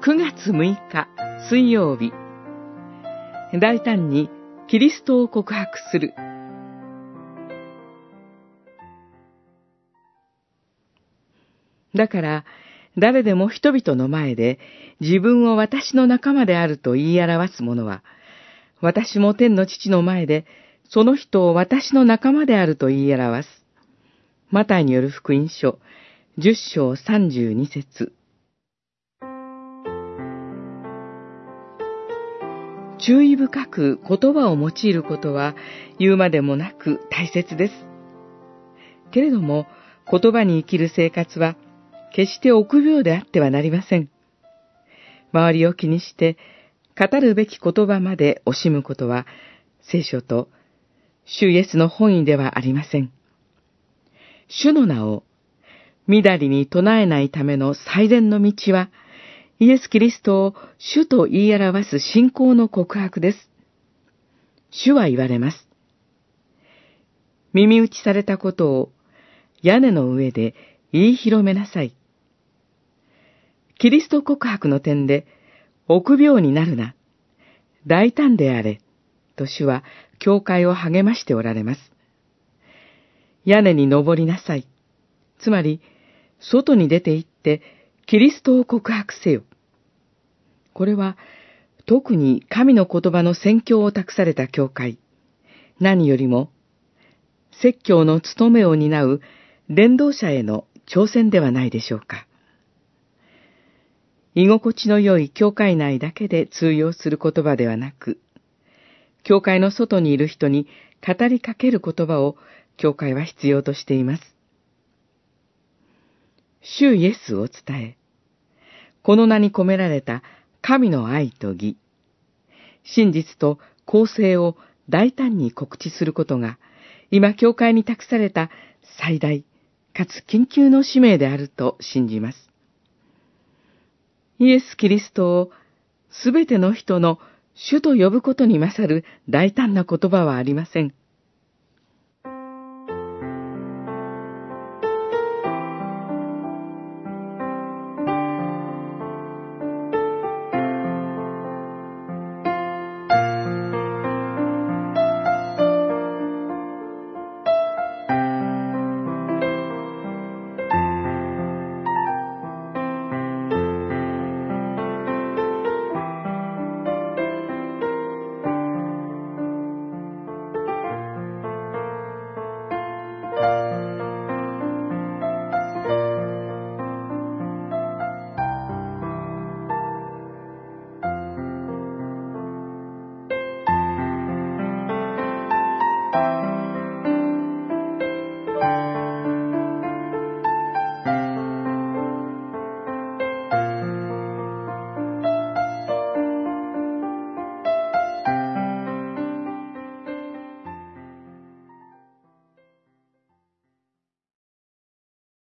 9月6日水曜日。大胆にキリストを告白する。だから誰でも人々の前で自分を私の仲間であると言い表す者は私も天の父の前でその人を私の仲間であると言い表す。マタイによる福音書、十章三十二節。注意深く言葉を用いることは言うまでもなく大切です。けれども、言葉に生きる生活は決して臆病であってはなりません。周りを気にして語るべき言葉まで惜しむことは聖書と主イエスの本意ではありません。主の名を、みだりに唱えないための最善の道は、イエス・キリストを主と言い表す信仰の告白です。主は言われます。耳打ちされたことを屋根の上で言い広めなさい。キリスト告白の点で臆病になるな。大胆であれ。と主は教会を励ましておられます。屋根に登りなさい。つまり、外に出て行って、キリストを告白せよ。これは、特に神の言葉の宣教を託された教会。何よりも、説教の務めを担う伝道者への挑戦ではないでしょうか。居心地の良い教会内だけで通用する言葉ではなく、教会の外にいる人に語りかける言葉を教会は必要としています。主イエスを伝え、この名に込められた神の愛と義、真実と公正を大胆に告知することが、今教会に託された最大かつ緊急の使命であると信じます。イエス・キリストをすべての人の主と呼ぶことに勝る大胆な言葉はありません。thank